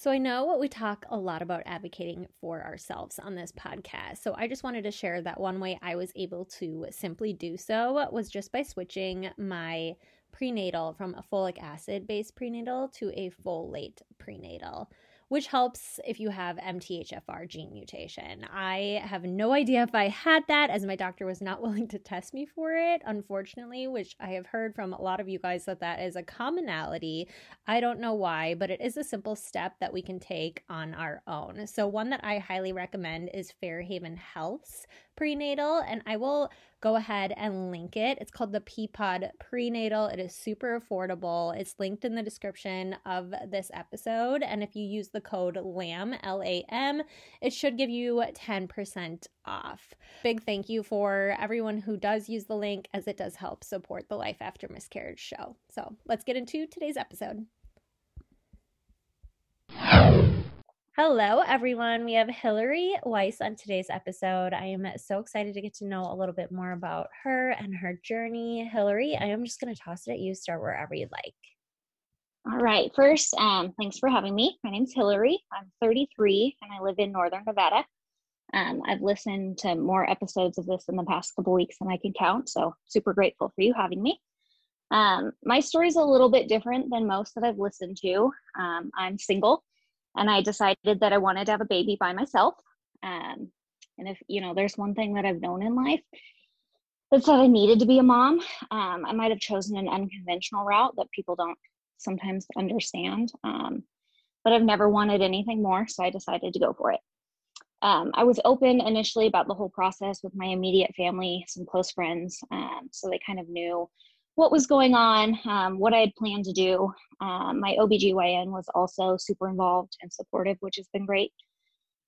So, I know what we talk a lot about advocating for ourselves on this podcast. So, I just wanted to share that one way I was able to simply do so was just by switching my prenatal from a folic acid based prenatal to a folate prenatal which helps if you have MTHFR gene mutation. I have no idea if I had that, as my doctor was not willing to test me for it, unfortunately, which I have heard from a lot of you guys that that is a commonality. I don't know why, but it is a simple step that we can take on our own. So, one that I highly recommend is Fairhaven Health's prenatal, and I will go ahead and link it. It's called the Peapod Prenatal. It is super affordable. It's linked in the description of this episode. And if you use the code LAM, L A M, it should give you 10% off. Big thank you for everyone who does use the link, as it does help support the Life After Miscarriage show. So let's get into today's episode. Hello, everyone. We have Hillary Weiss on today's episode. I am so excited to get to know a little bit more about her and her journey. Hillary, I am just going to toss it at you. Start wherever you'd like. All right. First, um, thanks for having me. My name's Hillary. I'm 33 and I live in Northern Nevada. Um, I've listened to more episodes of this in the past couple weeks than I can count, so super grateful for you having me. Um, my story is a little bit different than most that I've listened to. Um, I'm single and I decided that I wanted to have a baby by myself. Um, and if you know, there's one thing that I've known in life that I needed to be a mom. Um, I might have chosen an unconventional route that people don't sometimes understand, um, but I've never wanted anything more, so I decided to go for it. Um, I was open initially about the whole process with my immediate family, some close friends, um, so they kind of knew what was going on, um, what I had planned to do. Um, my OBGYN was also super involved and supportive, which has been great.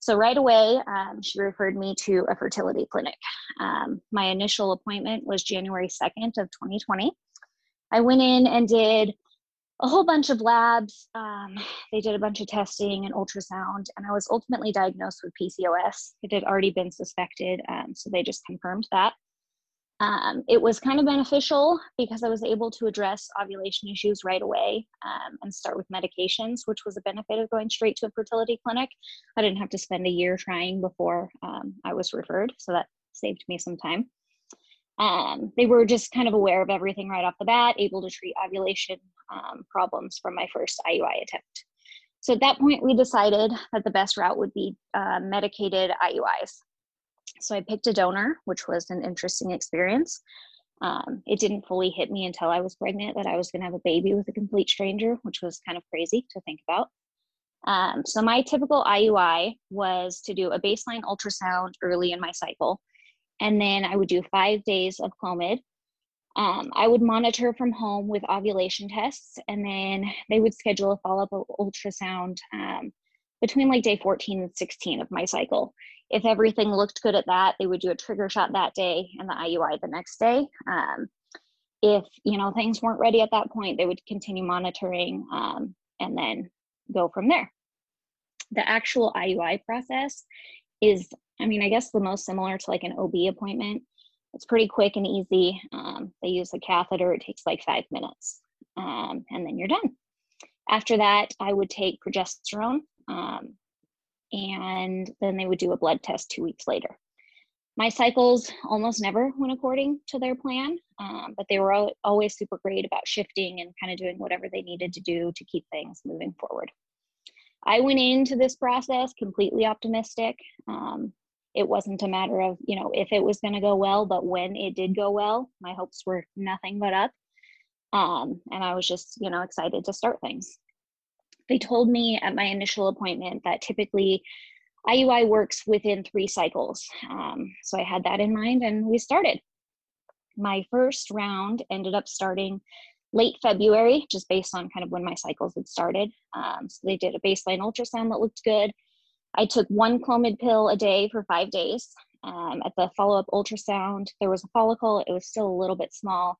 So right away, um, she referred me to a fertility clinic. Um, my initial appointment was January 2nd of 2020. I went in and did a whole bunch of labs. Um, they did a bunch of testing and ultrasound, and I was ultimately diagnosed with PCOS. It had already been suspected, um, so they just confirmed that. Um, it was kind of beneficial because I was able to address ovulation issues right away um, and start with medications, which was a benefit of going straight to a fertility clinic. I didn't have to spend a year trying before um, I was referred, so that saved me some time. Um, they were just kind of aware of everything right off the bat, able to treat ovulation um, problems from my first IUI attempt. So at that point, we decided that the best route would be uh, medicated IUIs. So I picked a donor, which was an interesting experience. Um, it didn't fully hit me until I was pregnant that I was going to have a baby with a complete stranger, which was kind of crazy to think about. Um, so my typical IUI was to do a baseline ultrasound early in my cycle, and then I would do five days of Clomid. Um, I would monitor from home with ovulation tests, and then they would schedule a follow-up ultrasound um, between like day 14 and 16 of my cycle if everything looked good at that, they would do a trigger shot that day and the IUI the next day. Um, if you know things weren't ready at that point, they would continue monitoring um, and then go from there. The actual IUI process is, I mean, I guess the most similar to like an OB appointment. It's pretty quick and easy. Um, they use a catheter. It takes like five minutes, um, and then you're done. After that, I would take progesterone. Um, and then they would do a blood test two weeks later. My cycles almost never went according to their plan, um, but they were always super great about shifting and kind of doing whatever they needed to do to keep things moving forward. I went into this process completely optimistic. Um, it wasn't a matter of, you know, if it was going to go well, but when it did go well, my hopes were nothing but up. Um, and I was just, you know, excited to start things they told me at my initial appointment that typically IUI works within three cycles. Um, so I had that in mind and we started. My first round ended up starting late February, just based on kind of when my cycles had started. Um, so they did a baseline ultrasound that looked good. I took one Clomid pill a day for five days. Um, at the follow up ultrasound, there was a follicle, it was still a little bit small.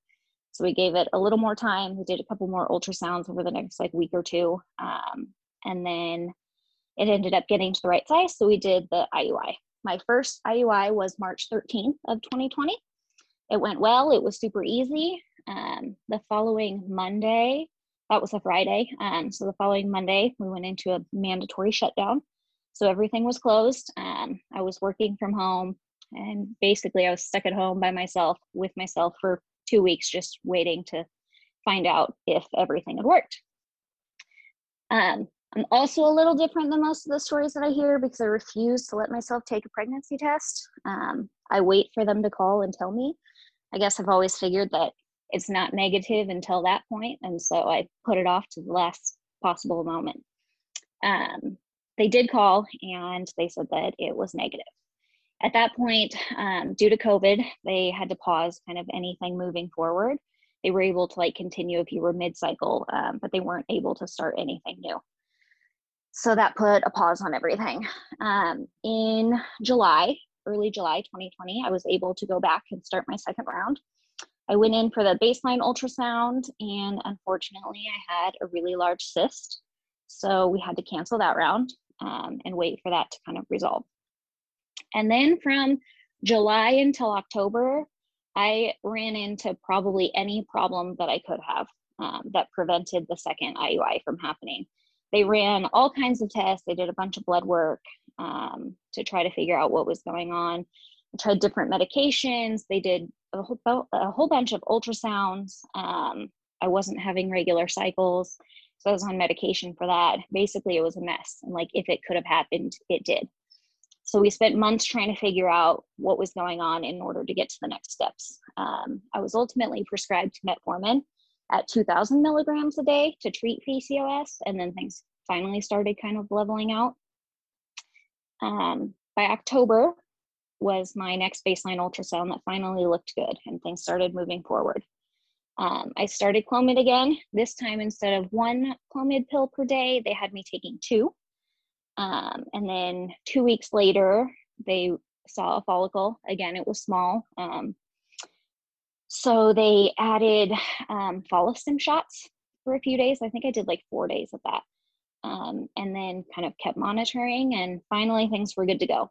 So we gave it a little more time. We did a couple more ultrasounds over the next like week or two. Um, and then it ended up getting to the right size. So we did the IUI. My first IUI was March 13th of 2020. It went well. It was super easy. Um, the following Monday, that was a Friday. Um, so the following Monday, we went into a mandatory shutdown. So everything was closed. Um, I was working from home, and basically, I was stuck at home by myself with myself for two weeks, just waiting to find out if everything had worked. Um, I'm also a little different than most of the stories that I hear because I refuse to let myself take a pregnancy test. Um, I wait for them to call and tell me. I guess I've always figured that it's not negative until that point, and so I put it off to the last possible moment. Um, they did call and they said that it was negative. At that point, um, due to COVID, they had to pause kind of anything moving forward. They were able to like continue if you were mid cycle, um, but they weren't able to start anything new. So that put a pause on everything. Um, in July, early July 2020, I was able to go back and start my second round. I went in for the baseline ultrasound, and unfortunately, I had a really large cyst. So we had to cancel that round um, and wait for that to kind of resolve. And then from July until October, I ran into probably any problem that I could have um, that prevented the second IUI from happening. They ran all kinds of tests, they did a bunch of blood work um, to try to figure out what was going on. They tried different medications, they did a whole, a whole bunch of ultrasounds. Um, I wasn't having regular cycles, so I was on medication for that. Basically, it was a mess. And like, if it could have happened, it did. So we spent months trying to figure out what was going on in order to get to the next steps. Um, I was ultimately prescribed metformin at 2,000 milligrams a day to treat PCOS, and then things finally started kind of leveling out. Um, by October, was my next baseline ultrasound that finally looked good and things started moving forward. Um, I started Clomid again. This time, instead of one Clomid pill per day, they had me taking two. Um, and then two weeks later, they saw a follicle. Again, it was small. Um, so they added um, follistim shots for a few days. I think I did like four days of that. Um, and then kind of kept monitoring. And finally, things were good to go.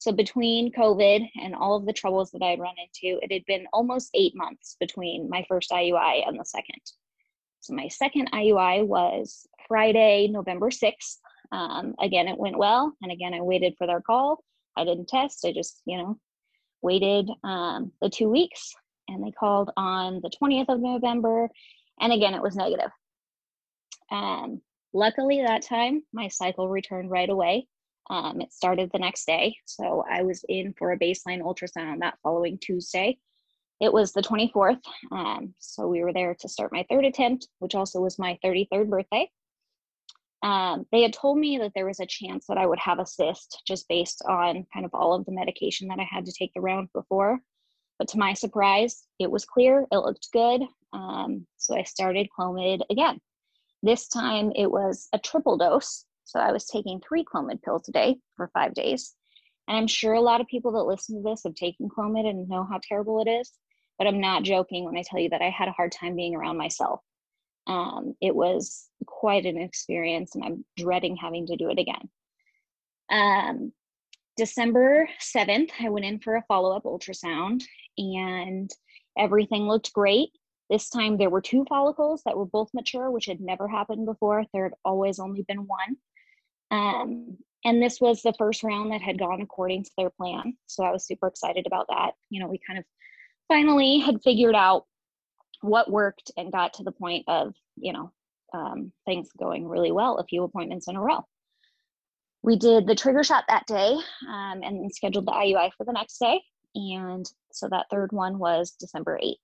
So between COVID and all of the troubles that I had run into, it had been almost eight months between my first IUI and the second. So my second IUI was Friday, November 6th. Um, again, it went well. And again, I waited for their call. I didn't test. I just, you know, waited um, the two weeks and they called on the 20th of November. And again, it was negative. Um, luckily, that time my cycle returned right away. Um, it started the next day. So I was in for a baseline ultrasound that following Tuesday. It was the 24th. Um, so we were there to start my third attempt, which also was my 33rd birthday. Um, they had told me that there was a chance that I would have a cyst just based on kind of all of the medication that I had to take the round before. But to my surprise, it was clear, it looked good. Um, so I started Clomid again. This time it was a triple dose. So I was taking three Clomid pills a day for five days. And I'm sure a lot of people that listen to this have taken Clomid and know how terrible it is. But I'm not joking when I tell you that I had a hard time being around myself. Um, it was quite an experience, and I'm dreading having to do it again. Um, December 7th, I went in for a follow up ultrasound, and everything looked great. This time there were two follicles that were both mature, which had never happened before. There had always only been one. Um, and this was the first round that had gone according to their plan. So I was super excited about that. You know, we kind of finally had figured out what worked and got to the point of, you know, um, things going really well, a few appointments in a row. We did the trigger shot that day um, and then scheduled the IUI for the next day. And so that third one was December 8th.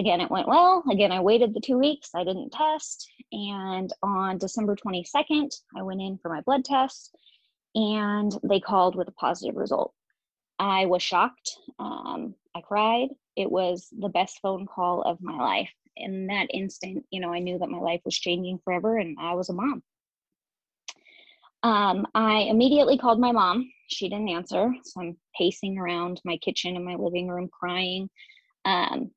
Again, it went well. Again, I waited the two weeks. I didn't test. And on December 22nd, I went in for my blood test and they called with a positive result. I was shocked. Um, I cried. It was the best phone call of my life. In that instant, you know, I knew that my life was changing forever and I was a mom. Um, I immediately called my mom. She didn't answer. So I'm pacing around my kitchen and my living room crying. Um,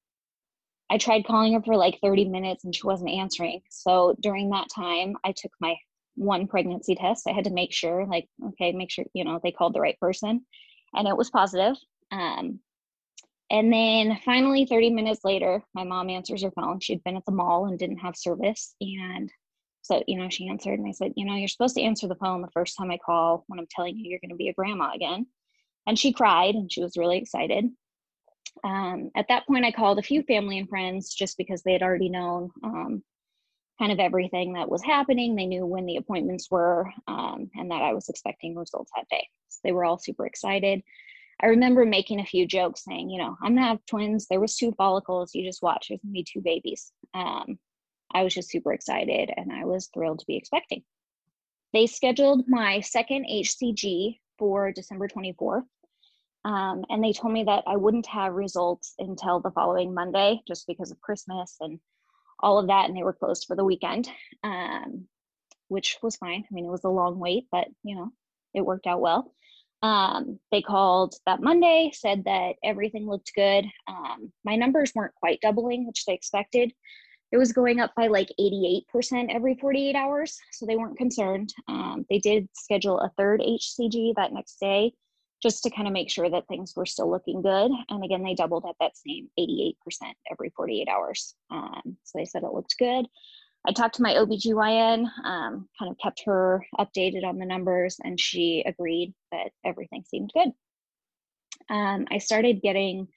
I tried calling her for like 30 minutes and she wasn't answering. So during that time, I took my one pregnancy test. I had to make sure, like, okay, make sure, you know, they called the right person. And it was positive. Um, And then finally, 30 minutes later, my mom answers her phone. She'd been at the mall and didn't have service. And so, you know, she answered and I said, You know, you're supposed to answer the phone the first time I call when I'm telling you you're going to be a grandma again. And she cried and she was really excited. Um, at that point, I called a few family and friends just because they had already known um, kind of everything that was happening. They knew when the appointments were um, and that I was expecting results that day. So they were all super excited. I remember making a few jokes saying, you know, I'm gonna have twins. There was two follicles. You just watch. There's gonna be two babies. Um, I was just super excited and I was thrilled to be expecting. They scheduled my second HCG for December 24th. Um, and they told me that I wouldn't have results until the following Monday just because of Christmas and all of that. And they were closed for the weekend, um, which was fine. I mean, it was a long wait, but you know, it worked out well. Um, they called that Monday, said that everything looked good. Um, my numbers weren't quite doubling, which they expected. It was going up by like 88% every 48 hours, so they weren't concerned. Um, they did schedule a third HCG that next day just to kind of make sure that things were still looking good. And again, they doubled at that same 88% every 48 hours. Um, so they said it looked good. I talked to my OBGYN, um, kind of kept her updated on the numbers, and she agreed that everything seemed good. Um, I started getting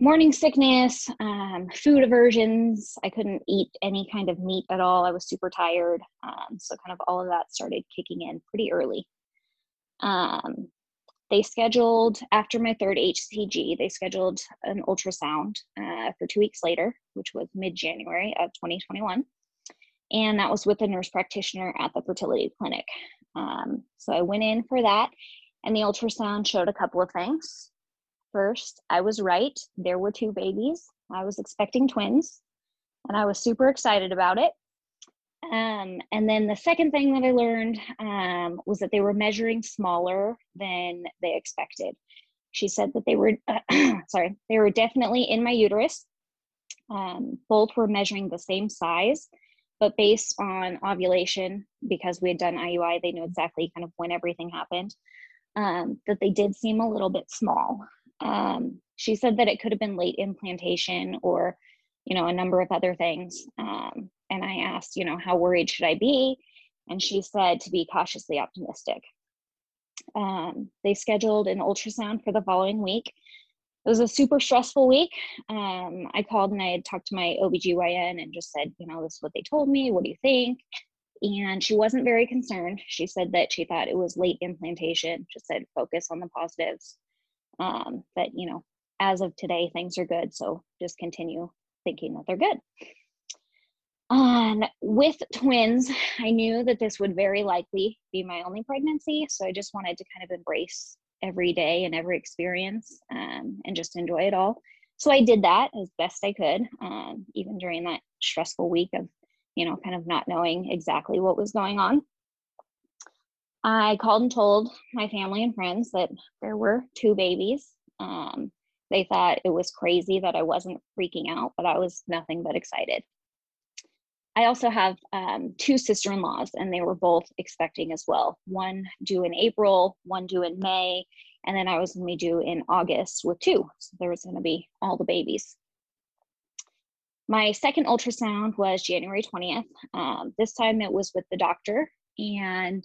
morning sickness, um, food aversions. I couldn't eat any kind of meat at all. I was super tired. Um, so, kind of all of that started kicking in pretty early. Um, they scheduled, after my third HCG, they scheduled an ultrasound uh, for two weeks later, which was mid January of 2021 and that was with a nurse practitioner at the fertility clinic. Um, so I went in for that, and the ultrasound showed a couple of things. First, I was right. There were two babies. I was expecting twins, and I was super excited about it. Um, and then the second thing that I learned um, was that they were measuring smaller than they expected. She said that they were, uh, sorry, they were definitely in my uterus. Um, both were measuring the same size, but based on ovulation, because we had done IUI, they knew exactly kind of when everything happened, um, that they did seem a little bit small. Um, she said that it could have been late implantation or, you know, a number of other things. And I asked, you know, how worried should I be? And she said to be cautiously optimistic. Um, they scheduled an ultrasound for the following week it was a super stressful week. Um, I called and I had talked to my OBGYN and just said, you know, this is what they told me. What do you think? And she wasn't very concerned. She said that she thought it was late implantation, just said focus on the positives. Um, that, you know, as of today, things are good. So just continue thinking that they're good. And with twins, I knew that this would very likely be my only pregnancy. So I just wanted to kind of embrace every day and every experience um, and just enjoy it all. So I did that as best I could, um, even during that stressful week of, you know, kind of not knowing exactly what was going on. I called and told my family and friends that there were two babies. Um, they thought it was crazy that I wasn't freaking out, but I was nothing but excited. I also have um, two sister in laws, and they were both expecting as well. One due in April, one due in May, and then I was going to be due in August with two. So there was going to be all the babies. My second ultrasound was January 20th. Um, this time it was with the doctor, and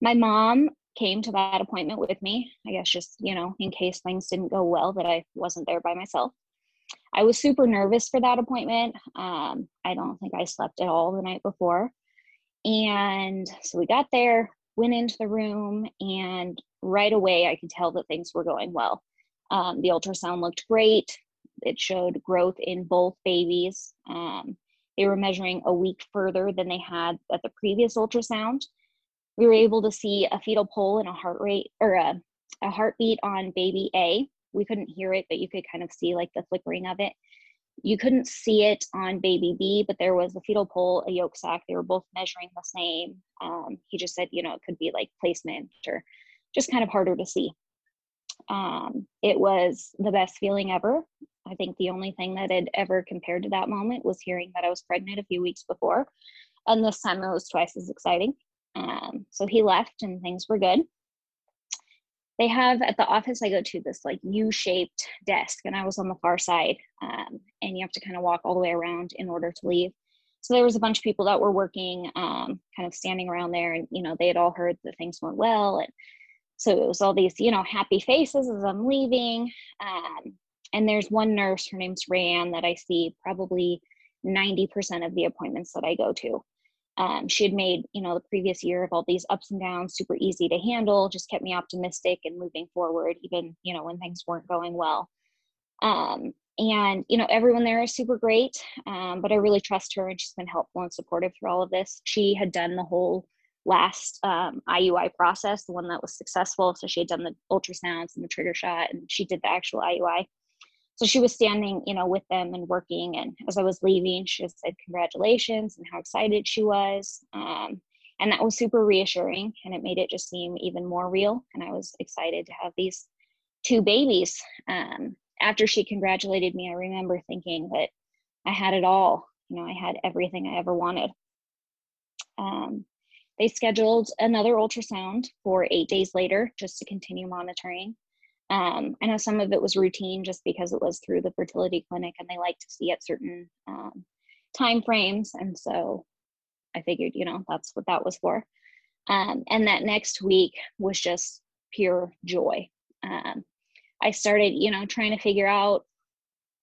my mom came to that appointment with me. I guess just, you know, in case things didn't go well, that I wasn't there by myself. I was super nervous for that appointment. Um, I don't think I slept at all the night before. And so we got there, went into the room, and right away I could tell that things were going well. Um, the ultrasound looked great. It showed growth in both babies. Um, they were measuring a week further than they had at the previous ultrasound. We were able to see a fetal pole and a heart rate or a, a heartbeat on baby A, we couldn't hear it, but you could kind of see like the flickering of it. You couldn't see it on baby B, but there was a fetal pole, a yolk sac. They were both measuring the same. Um, he just said, you know, it could be like placement or just kind of harder to see. Um, it was the best feeling ever. I think the only thing that had ever compared to that moment was hearing that I was pregnant a few weeks before. And this time it was twice as exciting. Um, so he left and things were good. They have at the office I go to this like U-shaped desk, and I was on the far side, um, and you have to kind of walk all the way around in order to leave. So there was a bunch of people that were working, um, kind of standing around there, and you know they had all heard that things went well, and so it was all these you know happy faces as I'm leaving. Um, and there's one nurse, her name's Rayanne, that I see probably 90% of the appointments that I go to. Um, she had made, you know, the previous year of all these ups and downs super easy to handle, just kept me optimistic and moving forward, even, you know, when things weren't going well. Um, and, you know, everyone there is super great, um, but I really trust her and she's been helpful and supportive through all of this. She had done the whole last um, IUI process, the one that was successful. So she had done the ultrasounds and the trigger shot, and she did the actual IUI so she was standing you know with them and working and as i was leaving she just said congratulations and how excited she was um, and that was super reassuring and it made it just seem even more real and i was excited to have these two babies. Um, after she congratulated me i remember thinking that i had it all you know i had everything i ever wanted. Um, they scheduled another ultrasound for eight days later just to continue monitoring um, I know some of it was routine just because it was through the fertility clinic and they like to see at certain um, time frames. And so I figured, you know, that's what that was for. Um, and that next week was just pure joy. Um, I started, you know, trying to figure out.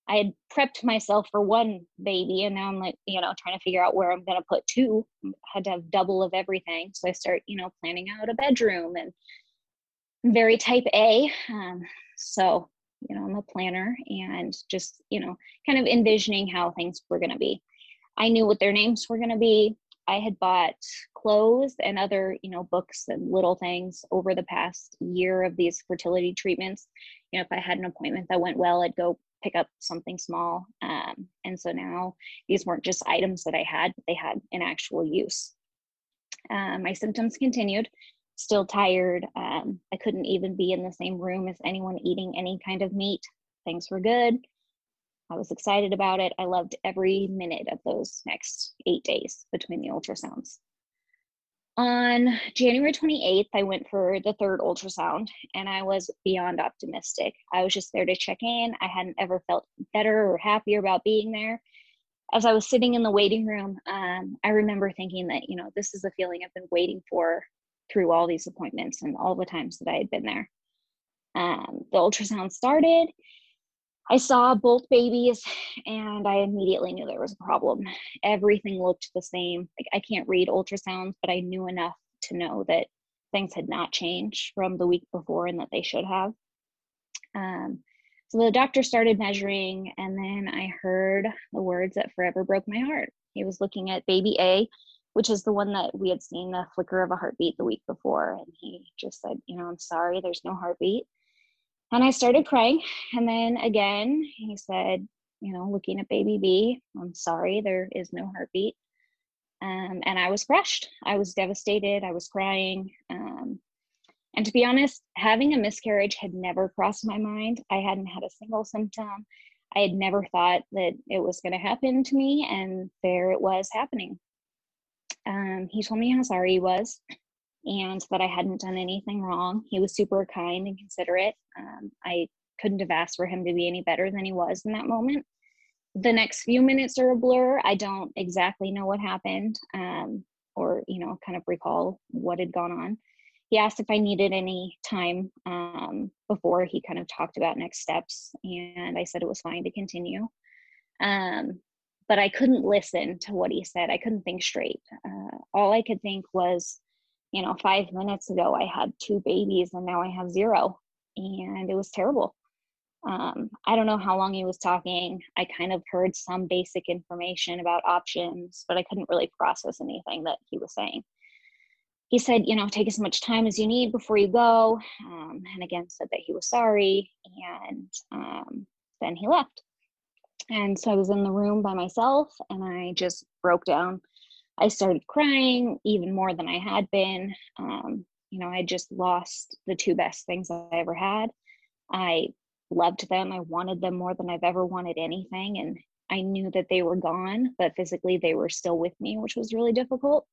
I had prepped myself for one baby, and now I'm like, you know, trying to figure out where I'm going to put two. had to have double of everything, so I start, you know, planning out a bedroom and very type A. Um, so, you know, I'm a planner and just, you know, kind of envisioning how things were going to be. I knew what their names were going to be. I had bought clothes and other, you know, books and little things over the past year of these fertility treatments. You know, if I had an appointment that went well, I'd go pick up something small. Um, and so now these weren't just items that I had, but they had an actual use. Um, my symptoms continued still tired. Um, I couldn't even be in the same room as anyone eating any kind of meat. Things were good. I was excited about it. I loved every minute of those next eight days between the ultrasounds. On January 28th, I went for the third ultrasound and I was beyond optimistic. I was just there to check in. I hadn't ever felt better or happier about being there. As I was sitting in the waiting room, um, I remember thinking that, you know, this is the feeling I've been waiting for through all these appointments and all the times that I had been there. Um, the ultrasound started. I saw both babies and I immediately knew there was a problem. Everything looked the same. Like I can't read ultrasounds, but I knew enough to know that things had not changed from the week before and that they should have. Um, so the doctor started measuring, and then I heard the words that forever broke my heart. He was looking at baby A, which is the one that we had seen the flicker of a heartbeat the week before. And he just said, You know, I'm sorry, there's no heartbeat. And I started crying. And then again, he said, You know, looking at baby B, I'm sorry, there is no heartbeat. Um, and I was crushed. I was devastated. I was crying. Um, and to be honest, having a miscarriage had never crossed my mind. I hadn't had a single symptom. I had never thought that it was going to happen to me. And there it was happening. Um, he told me how sorry he was and that I hadn't done anything wrong. He was super kind and considerate. Um, I couldn't have asked for him to be any better than he was in that moment. The next few minutes are a blur. I don't exactly know what happened um, or, you know, kind of recall what had gone on. He asked if I needed any time um, before he kind of talked about next steps, and I said it was fine to continue. Um, but I couldn't listen to what he said. I couldn't think straight. Uh, all I could think was, you know, five minutes ago I had two babies and now I have zero. And it was terrible. Um, I don't know how long he was talking. I kind of heard some basic information about options, but I couldn't really process anything that he was saying. He said, you know, take as much time as you need before you go. Um, and again, said that he was sorry. And um, then he left. And so I was in the room by myself and I just broke down. I started crying even more than I had been. Um, you know, I just lost the two best things I ever had. I loved them. I wanted them more than I've ever wanted anything. And I knew that they were gone, but physically they were still with me, which was really difficult.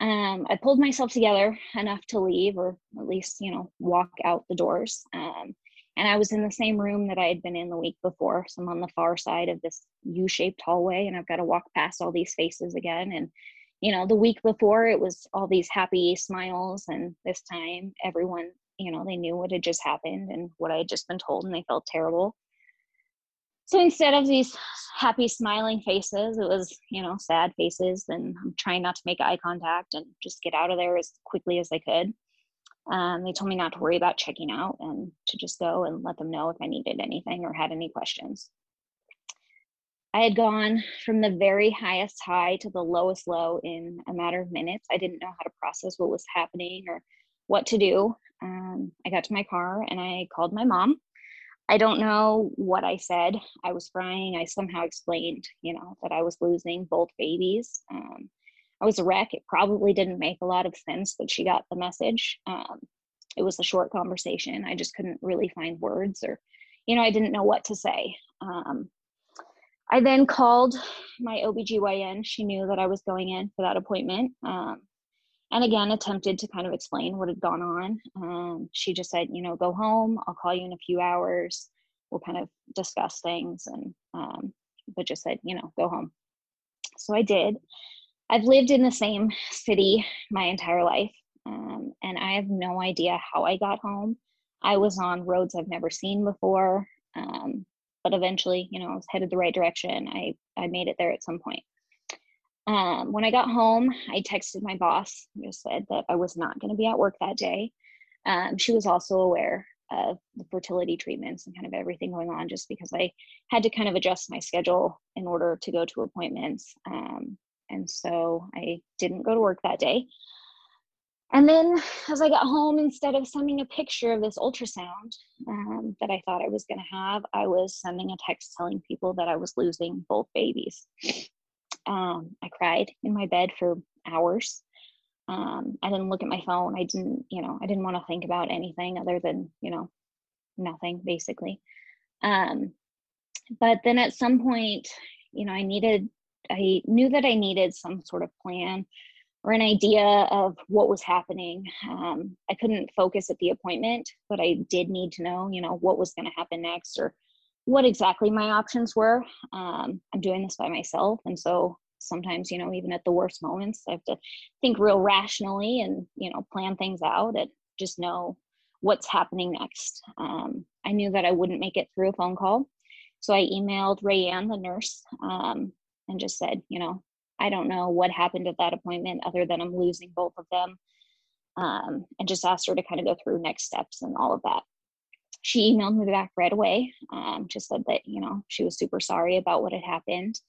Um, I pulled myself together enough to leave, or at least, you know, walk out the doors. Um, and I was in the same room that I had been in the week before. So I'm on the far side of this U shaped hallway, and I've got to walk past all these faces again. And, you know, the week before it was all these happy smiles. And this time everyone, you know, they knew what had just happened and what I had just been told, and they felt terrible. So instead of these happy smiling faces, it was, you know, sad faces. And I'm trying not to make eye contact and just get out of there as quickly as I could. Um, they told me not to worry about checking out and to just go and let them know if I needed anything or had any questions. I had gone from the very highest high to the lowest low in a matter of minutes. I didn't know how to process what was happening or what to do. Um, I got to my car and I called my mom. I don't know what I said. I was crying. I somehow explained, you know, that I was losing both babies. Um, I was a wreck. It probably didn't make a lot of sense, but she got the message. Um, it was a short conversation. I just couldn't really find words or, you know, I didn't know what to say. Um, I then called my OBGYN. She knew that I was going in for that appointment. Um, and again, attempted to kind of explain what had gone on. Um, she just said, you know, go home. I'll call you in a few hours. We'll kind of discuss things. And, um, but just said, you know, go home. So I did. I've lived in the same city my entire life, um, and I have no idea how I got home. I was on roads I've never seen before, um, but eventually, you know, I was headed the right direction. I I made it there at some point. Um, when I got home, I texted my boss. Just said that I was not going to be at work that day. Um, she was also aware of the fertility treatments and kind of everything going on, just because I had to kind of adjust my schedule in order to go to appointments. Um, and so I didn't go to work that day. And then as I got home, instead of sending a picture of this ultrasound um, that I thought I was going to have, I was sending a text telling people that I was losing both babies. Um, I cried in my bed for hours. Um, I didn't look at my phone. I didn't, you know, I didn't want to think about anything other than, you know, nothing basically. Um, but then at some point, you know, I needed I knew that I needed some sort of plan or an idea of what was happening. Um, I couldn't focus at the appointment, but I did need to know, you know, what was going to happen next or what exactly my options were. Um, I'm doing this by myself, and so sometimes, you know, even at the worst moments, I have to think real rationally and you know plan things out and just know what's happening next. Um, I knew that I wouldn't make it through a phone call, so I emailed Rayanne, the nurse, um, and just said, you know, I don't know what happened at that appointment other than I'm losing both of them. Um, and just asked her to kind of go through next steps and all of that. She emailed me back right away, um, just said that, you know, she was super sorry about what had happened.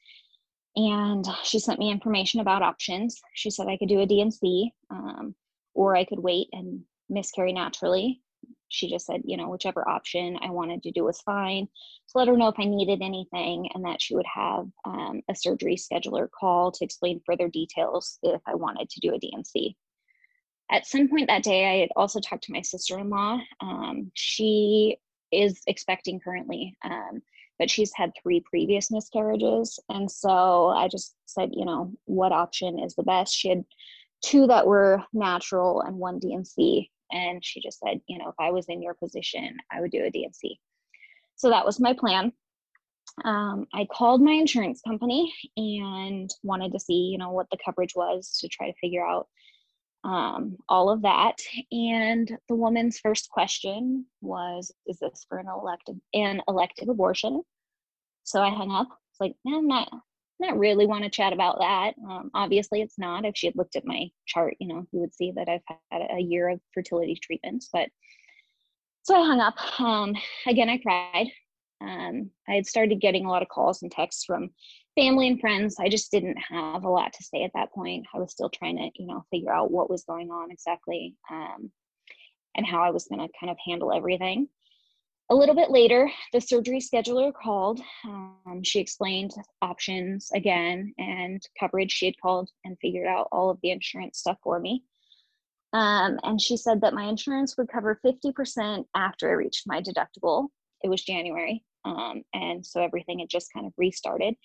And she sent me information about options. She said I could do a D&C um, or I could wait and miscarry naturally she just said, you know, whichever option I wanted to do was fine. So let her know if I needed anything and that she would have um, a surgery scheduler call to explain further details if I wanted to do a D&C. At some point that day, I had also talked to my sister in law. Um, she is expecting currently, um, but she's had three previous miscarriages. And so I just said, you know, what option is the best? She had two that were natural and one D&C and she just said, you know, if I was in your position, I would do a D&C. So that was my plan. Um, I called my insurance company and wanted to see, you know, what the coverage was to try to figure out um, all of that. And the woman's first question was, "Is this for an elective an elective abortion?" So I hung up. It's like, no, I'm not not really want to chat about that. Um, obviously, it's not. If she had looked at my chart, you know, you would see that I've had a year of fertility treatments. But so I hung up. Um, again, I cried. Um, I had started getting a lot of calls and texts from family and friends. I just didn't have a lot to say at that point. I was still trying to, you know, figure out what was going on exactly um, and how I was going to kind of handle everything. A little bit later, the surgery scheduler called. Um, she explained options again and coverage. She had called and figured out all of the insurance stuff for me. Um, and she said that my insurance would cover 50% after I reached my deductible. It was January. Um, and so everything had just kind of restarted.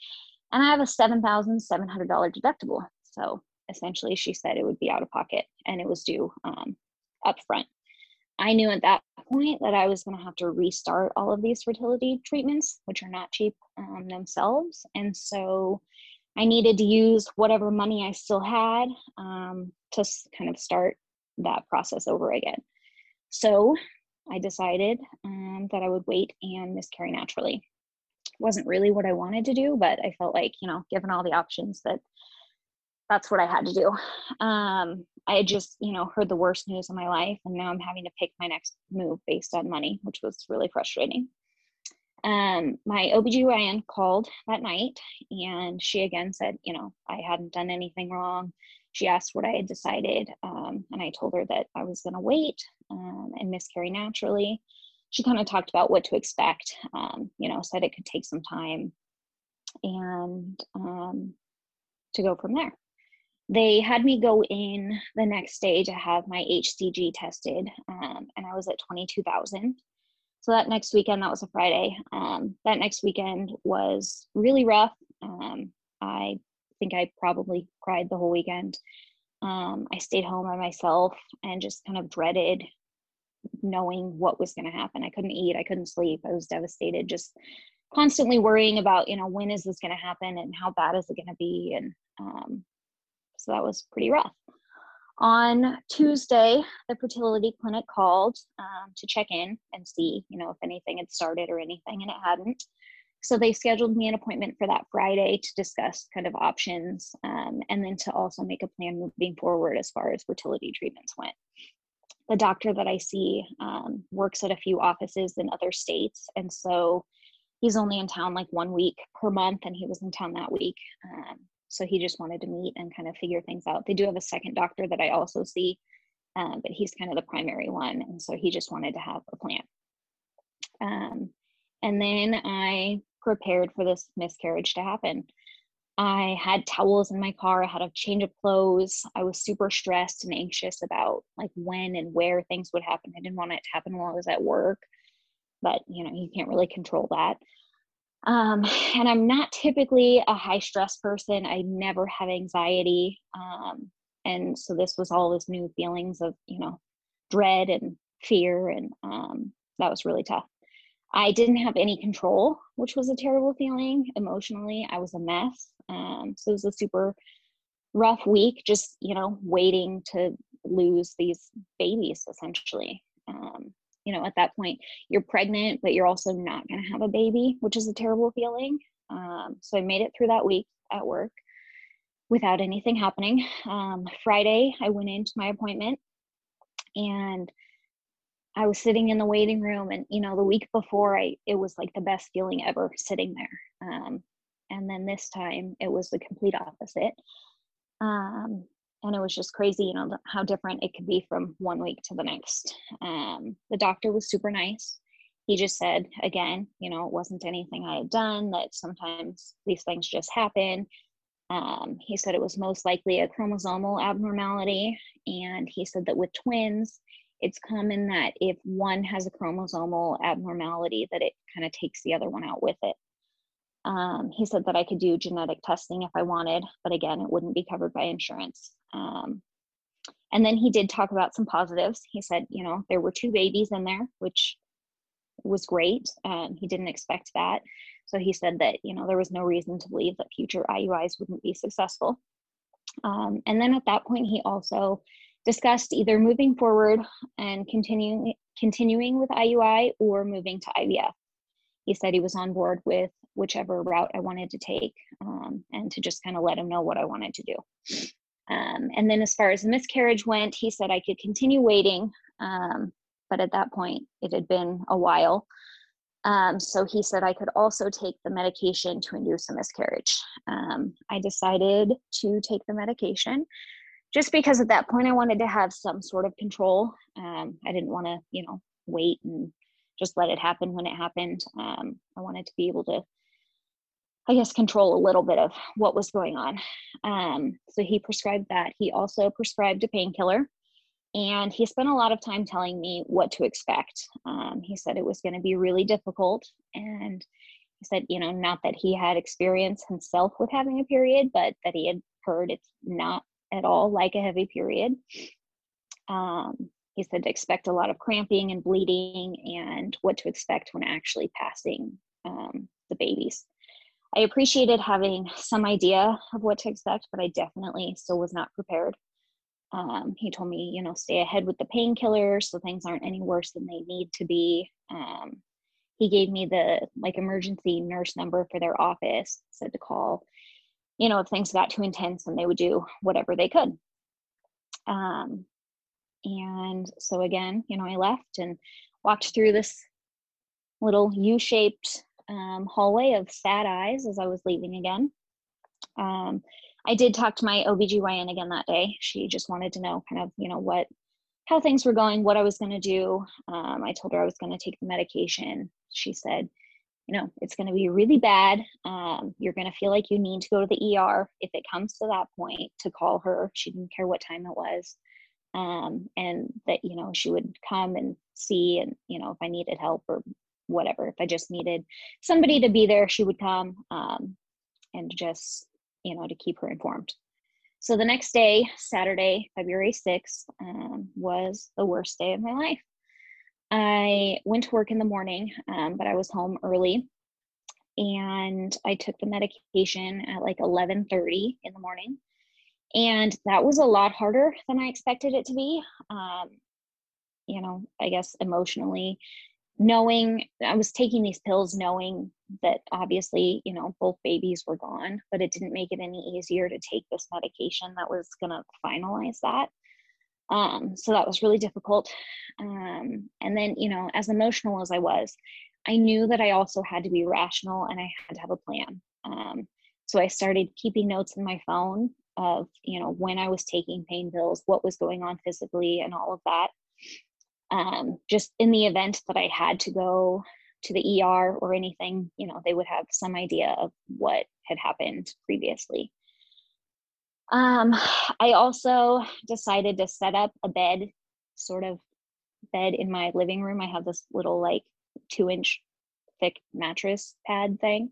And I have a $7,700 deductible. So essentially, she said it would be out of pocket and it was due um, up front. I knew at that point that I was going to have to restart all of these fertility treatments, which are not cheap um, themselves. And so I needed to use whatever money I still had um, to kind of start that process over again. So I decided um, that I would wait and miscarry naturally. Wasn't really what I wanted to do, but I felt like, you know, given all the options, that that's what I had to do. Um, I had just, you know, heard the worst news of my life, and now I'm having to pick my next move based on money, which was really frustrating. Um, my OBGYN called that night and she again said, you know, I hadn't done anything wrong. She asked what I had decided, um, and I told her that I was going to wait um, and miscarry naturally. She kind of talked about what to expect, um, you know, said it could take some time and um, to go from there. They had me go in the next day to have my HCG tested, um, and I was at 22,000 so that next weekend that was a friday. Um, that next weekend was really rough. Um, i think i probably cried the whole weekend. Um, i stayed home by myself and just kind of dreaded knowing what was going to happen. I couldn't eat i couldn't sleep i was devastated just constantly worrying about you know when is this going to happen and how bad is it going to be? And um, so that was pretty rough on Tuesday, the fertility clinic called um, to check in and see, you know, if anything had started or anything, and it hadn't. So they scheduled me an appointment for that Friday to discuss kind of options um, and then to also make a plan moving forward as far as fertility treatments went. The doctor that I see um, works at a few offices in other states. And so he's only in town like one week per month, and he was in town that week. Um, so he just wanted to meet and kind of figure things out. They do have a second doctor that I also see, um, but he's kind of the primary one. And so he just wanted to have a plan. Um, and then I prepared for this miscarriage to happen. I had towels in my car. I had a change of clothes. I was super stressed and anxious about like when and where things would happen. I didn't want it to happen while I was at work, but you know, you can't really control that. Um, and I'm not typically a high stress person. I never have anxiety. Um, and so this was all this new feelings of, you know, dread and fear. And um, that was really tough. I didn't have any control, which was a terrible feeling emotionally. I was a mess. Um, so it was a super rough week, just, you know, waiting to lose these babies essentially. Um, you know, at that point, you're pregnant, but you're also not going to have a baby, which is a terrible feeling. Um, so I made it through that week at work without anything happening. Um, Friday, I went into my appointment and I was sitting in the waiting room, and you know, the week before, I it was like the best feeling ever sitting there. Um, and then this time, it was the complete opposite. Um, and it was just crazy you know how different it could be from one week to the next. Um, the doctor was super nice. He just said again you know it wasn't anything i had done that sometimes these things just happen. Um, he said it was most likely a chromosomal abnormality and he said that with twins it's common that if one has a chromosomal abnormality that it kind of takes the other one out with it um, he said that I could do genetic testing if I wanted, but again, it wouldn't be covered by insurance. Um, and then he did talk about some positives. He said, you know, there were two babies in there, which was great. and he didn't expect that. So he said that, you know, there was no reason to believe that future IUIs wouldn't be successful. Um, and then at that point, he also discussed either moving forward and continuing continuing with IUI or moving to IVF. He said he was on board with whichever route I wanted to take um, and to just kind of let him know what I wanted to do. Um, and then as far as the miscarriage went, he said I could continue waiting. Um, but at that point, it had been a while. Um, so he said I could also take the medication to induce a miscarriage. Um, I decided to take the medication just because at that point I wanted to have some sort of control. Um, I didn't want to, you know, wait and just let it happen when it happened. Um, I wanted to be able to I guess, control a little bit of what was going on. Um, so he prescribed that. He also prescribed a painkiller. And he spent a lot of time telling me what to expect. Um, he said it was going to be really difficult. And he said, you know, not that he had experience himself with having a period, but that he had heard it's not at all like a heavy period. Um, he said to expect a lot of cramping and bleeding and what to expect when actually passing um, the babies. I appreciated having some idea of what to expect, but I definitely still was not prepared. Um, he told me, you know, stay ahead with the painkillers so things aren't any worse than they need to be. Um, he gave me the like emergency nurse number for their office, said to call, you know, if things got too intense and they would do whatever they could. Um, and so again, you know, I left and walked through this little U shaped um, hallway of sad eyes as I was leaving again. Um, I did talk to my OBGYN again that day. She just wanted to know kind of, you know, what, how things were going, what I was going to do. Um, I told her I was going to take the medication. She said, you know, it's going to be really bad. Um, you're going to feel like you need to go to the ER if it comes to that point to call her. She didn't care what time it was. Um, and that, you know, she would come and see and, you know, if I needed help or whatever, if I just needed somebody to be there, she would come um, and just you know, to keep her informed. So the next day, Saturday, February 6th, um, was the worst day of my life. I went to work in the morning, um, but I was home early and I took the medication at like 11:30 in the morning. And that was a lot harder than I expected it to be. Um, you know, I guess emotionally, knowing I was taking these pills knowing that obviously, you know, both babies were gone, but it didn't make it any easier to take this medication that was going to finalize that. Um, so that was really difficult. Um, and then, you know, as emotional as I was, I knew that I also had to be rational and I had to have a plan. Um, so I started keeping notes in my phone of, you know, when I was taking pain pills, what was going on physically, and all of that um, just in the event that I had to go to the ER or anything, you know, they would have some idea of what had happened previously. Um, I also decided to set up a bed, sort of bed in my living room. I have this little like two inch thick mattress pad thing.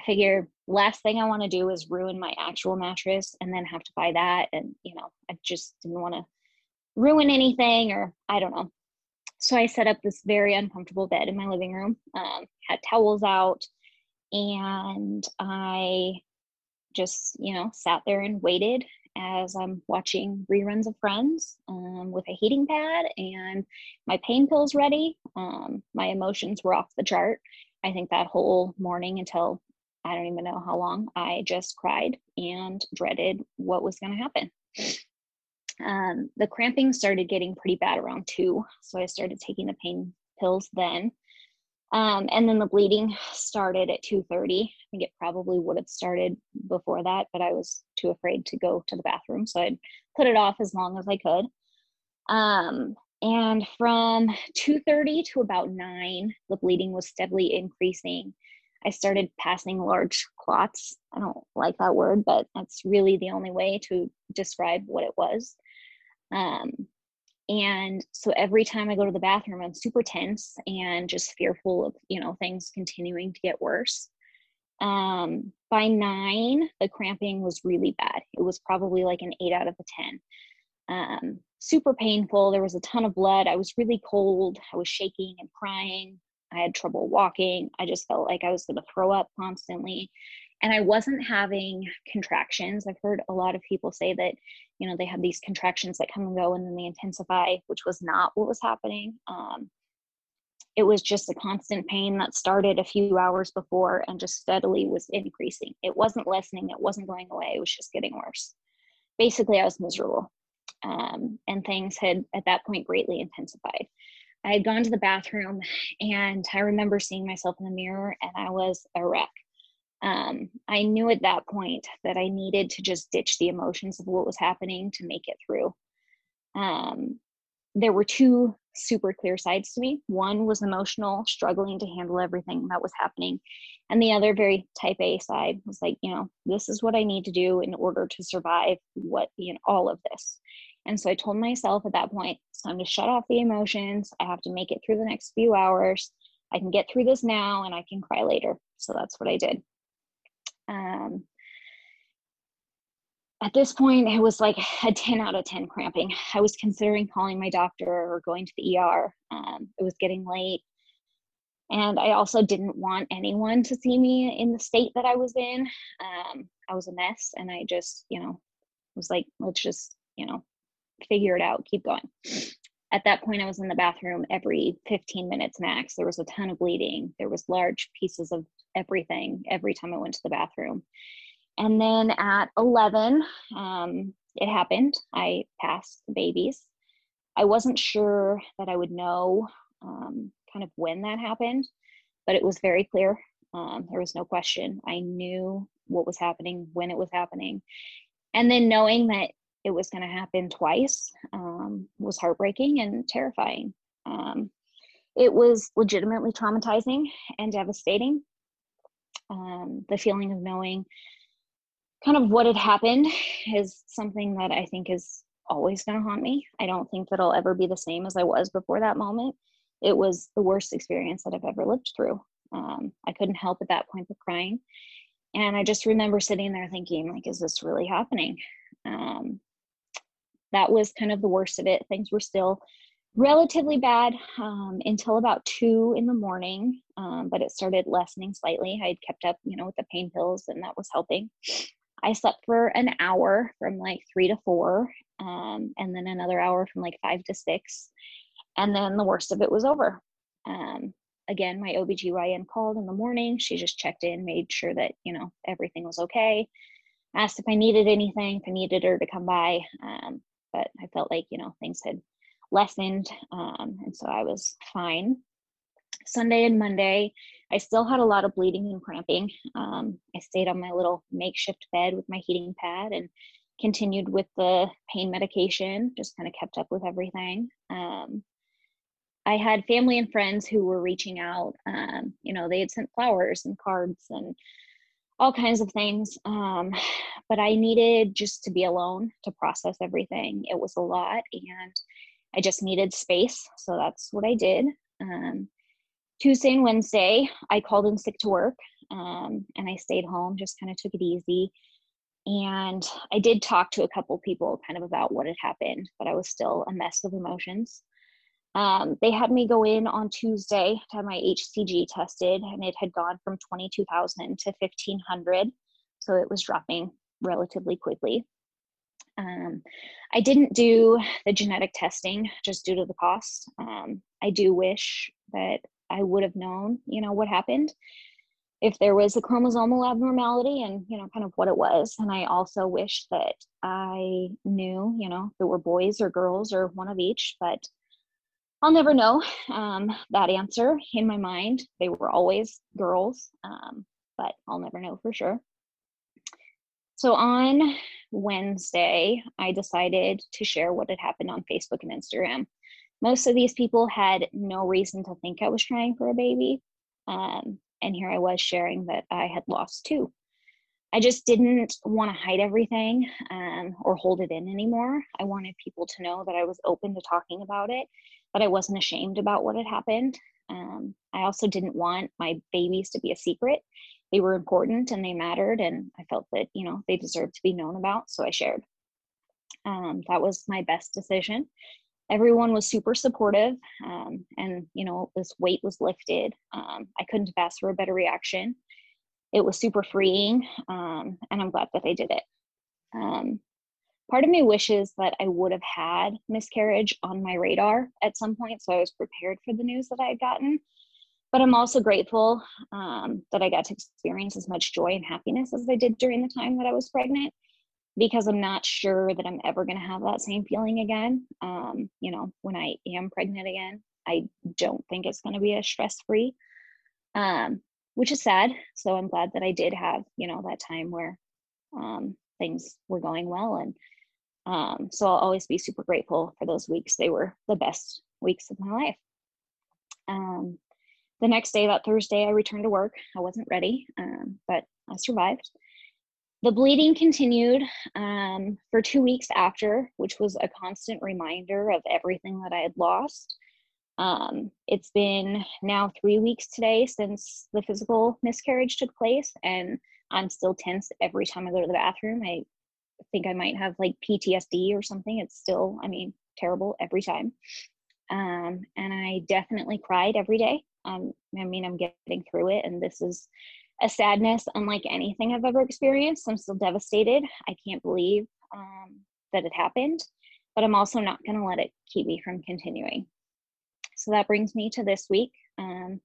I figure last thing I want to do is ruin my actual mattress and then have to buy that. And, you know, I just didn't want to ruin anything or I don't know. So I set up this very uncomfortable bed in my living room, um, had towels out, and I just, you know, sat there and waited as I'm watching reruns of Friends um, with a heating pad and my pain pills ready. Um, my emotions were off the chart. I think that whole morning until I don't even know how long, I just cried and dreaded what was going to happen. Um, the cramping started getting pretty bad around two, so I started taking the pain pills then. Um, and then the bleeding started at 2.30 i think it probably would have started before that but i was too afraid to go to the bathroom so i'd put it off as long as i could. Um, and from 2.30 to about 9 the bleeding was steadily increasing. I started passing large clots. I don't like that word but that's really the only way to describe what it was um, and so every time I go to the bathroom, I'm super tense and just fearful of, you know, things continuing to get worse. Um, by nine, the cramping was really bad. It was probably like an eight out of a 10. Um, super painful. There was a ton of blood. I was really cold. I was shaking and crying. I had trouble walking. I just felt like I was going to throw up constantly and I wasn't having contractions. I've heard a lot of people say that, you know, they have these contractions that come and go and then they intensify, which was not what was happening. Um, it was just a constant pain that started a few hours before and just steadily was increasing. It wasn't lessening, it wasn't going away, it was just getting worse. Basically, I was miserable. Um, and things had at that point greatly intensified. I had gone to the bathroom and I remember seeing myself in the mirror and I was a wreck um, I knew at that point that I needed to just ditch the emotions of what was happening to make it through. Um, there were two super clear sides to me. One was emotional, struggling to handle everything that was happening. And the other, very type A side, was like, you know, this is what I need to do in order to survive what, you know, all of this. And so I told myself at that point, it's time to shut off the emotions. I have to make it through the next few hours. I can get through this now and I can cry later. So that's what I did. Um, at this point, it was like a 10 out of 10 cramping. I was considering calling my doctor or going to the ER. Um, it was getting late. And I also didn't want anyone to see me in the state that I was in. Um, I was a mess. And I just, you know, was like, let's just, you know, figure it out, keep going. At that point, I was in the bathroom every 15 minutes max. There was a ton of bleeding. There was large pieces of everything every time I went to the bathroom. And then at 11, um, it happened. I passed the babies. I wasn't sure that I would know um, kind of when that happened, but it was very clear. Um, there was no question. I knew what was happening, when it was happening. And then knowing that it was going to happen twice um, was heartbreaking and terrifying. Um, it was legitimately traumatizing and devastating. Um, the feeling of knowing kind of what had happened is something that I think is always going to haunt me. I don't think that I'll ever be the same as I was before that moment. It was the worst experience that I've ever lived through. Um, I couldn't help at that point but crying. And I just remember sitting there thinking, like, is this really happening? Um, that was kind of the worst of it. Things were still relatively bad um, until about two in the morning, um, but it started lessening slightly. I had kept up, you know, with the pain pills, and that was helping. I slept for an hour from like three to four, um, and then another hour from like five to six. And then the worst of it was over. Um, again, my OBGYN called in the morning. She just checked in, made sure that, you know, everything was okay, asked if I needed anything, if I needed her to come by. But I felt like, you know, things had lessened. Um, and so I was fine. Sunday and Monday, I still had a lot of bleeding and cramping. Um, I stayed on my little makeshift bed with my heating pad and continued with the pain medication, just kind of kept up with everything. Um, I had family and friends who were reaching out. Um, you know, they had sent flowers and cards and all kinds of things. Um, but I needed just to be alone to process everything. It was a lot and I just needed space. So that's what I did. Um, Tuesday and Wednesday, I called in sick to work um, and I stayed home, just kind of took it easy. And I did talk to a couple people kind of about what had happened, but I was still a mess of emotions. Um, they had me go in on Tuesday to have my HCG tested, and it had gone from 22,000 to 1,500. So it was dropping relatively quickly. Um, I didn't do the genetic testing just due to the cost. Um, I do wish that I would have known, you know, what happened if there was a chromosomal abnormality and, you know, kind of what it was. And I also wish that I knew, you know, if it were boys or girls or one of each, but I'll never know um, that answer in my mind. They were always girls, um, but I'll never know for sure. So on Wednesday, I decided to share what had happened on Facebook and Instagram most of these people had no reason to think I was trying for a baby. Um, and here I was sharing that I had lost two. I just didn't want to hide everything um, or hold it in anymore. I wanted people to know that I was open to talking about it, but I wasn't ashamed about what had happened. Um, I also didn't want my babies to be a secret. They were important and they mattered, and I felt that you know they deserved to be known about, so I shared. Um, that was my best decision everyone was super supportive um, and you know this weight was lifted um, i couldn't have asked for a better reaction it was super freeing um, and i'm glad that i did it um, part of me wishes that i would have had miscarriage on my radar at some point so i was prepared for the news that i had gotten but i'm also grateful um, that i got to experience as much joy and happiness as i did during the time that i was pregnant because I'm not sure that I'm ever going to have that same feeling again. Um, you know, when I am pregnant again, I don't think it's going to be as stress free, um, which is sad. So I'm glad that I did have, you know, that time where um, things were going well. And um, so I'll always be super grateful for those weeks. They were the best weeks of my life. Um, the next day, that Thursday, I returned to work. I wasn't ready, um, but I survived the bleeding continued um, for two weeks after, which was a constant reminder of everything that I had lost. Um, it's been now three weeks today since the physical miscarriage took place, and I'm still tense every time I go to the bathroom. I think I might have like PTSD or something. It's still, I mean, terrible every time. Um, and I definitely cried every day. Um, I mean, I'm getting through it, and this is a sadness unlike anything I've ever experienced. I'm still devastated. I can't believe um, that it happened, but I'm also not going to let it keep me from continuing. So that brings me to this week. Um,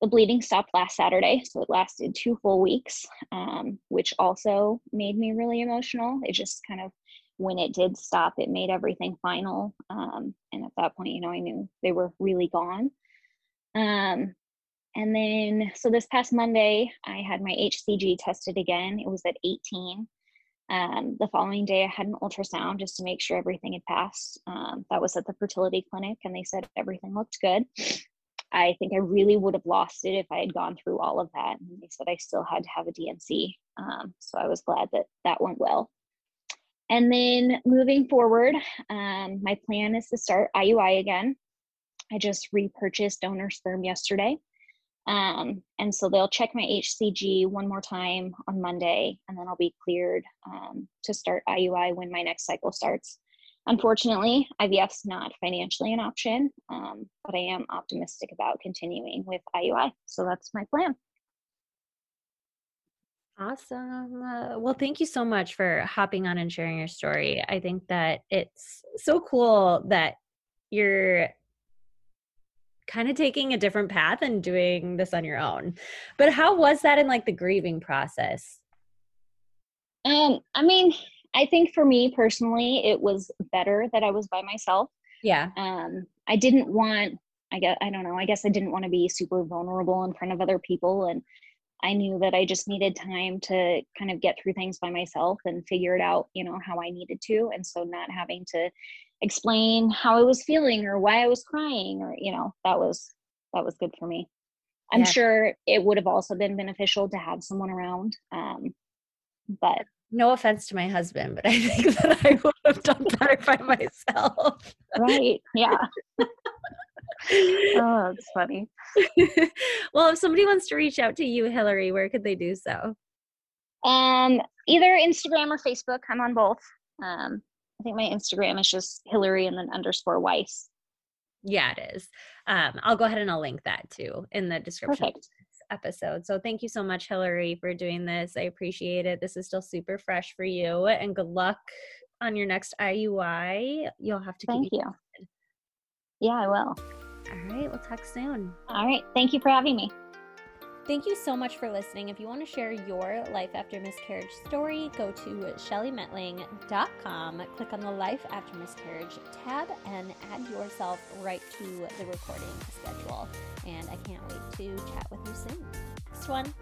the bleeding stopped last Saturday, so it lasted two full weeks, um, which also made me really emotional. It just kind of, when it did stop, it made everything final. Um, and at that point, you know, I knew they were really gone. Um, and then, so this past Monday, I had my HCG tested again. It was at 18. Um, the following day, I had an ultrasound just to make sure everything had passed. Um, that was at the fertility clinic, and they said everything looked good. I think I really would have lost it if I had gone through all of that. And they said I still had to have a D&C. Um, so I was glad that that went well. And then moving forward, um, my plan is to start IUI again. I just repurchased donor sperm yesterday. Um, and so they'll check my HCG one more time on Monday, and then I'll be cleared um, to start IUI when my next cycle starts. Unfortunately, IVF's not financially an option, um, but I am optimistic about continuing with IUI. So that's my plan. Awesome. Uh, well, thank you so much for hopping on and sharing your story. I think that it's so cool that you're kind of taking a different path and doing this on your own. But how was that in like the grieving process? Um, I mean, I think for me personally, it was better that I was by myself. Yeah. Um, I didn't want, I guess, I don't know, I guess I didn't want to be super vulnerable in front of other people. And I knew that I just needed time to kind of get through things by myself and figure it out, you know, how I needed to. And so not having to explain how I was feeling or why I was crying or, you know, that was, that was good for me. I'm yeah. sure it would have also been beneficial to have someone around. Um, but no offense to my husband, but I think that I would have done better by myself. Right. Yeah. oh, that's funny. well, if somebody wants to reach out to you, Hillary, where could they do so? Um, either Instagram or Facebook. I'm on both. Um, I think my Instagram is just Hillary and then underscore Weiss. Yeah, it is. Um, I'll go ahead and I'll link that too in the description. Perfect episode. So thank you so much, Hillary, for doing this. I appreciate it. This is still super fresh for you, and good luck on your next IUI. You'll have to thank you. Yeah, I will. All right, we'll talk soon. All right, thank you for having me. Thank you so much for listening. If you want to share your life after miscarriage story, go to shellymetling.com, click on the Life After Miscarriage tab, and add yourself right to the recording schedule. And I can't wait to chat with you soon. Next one.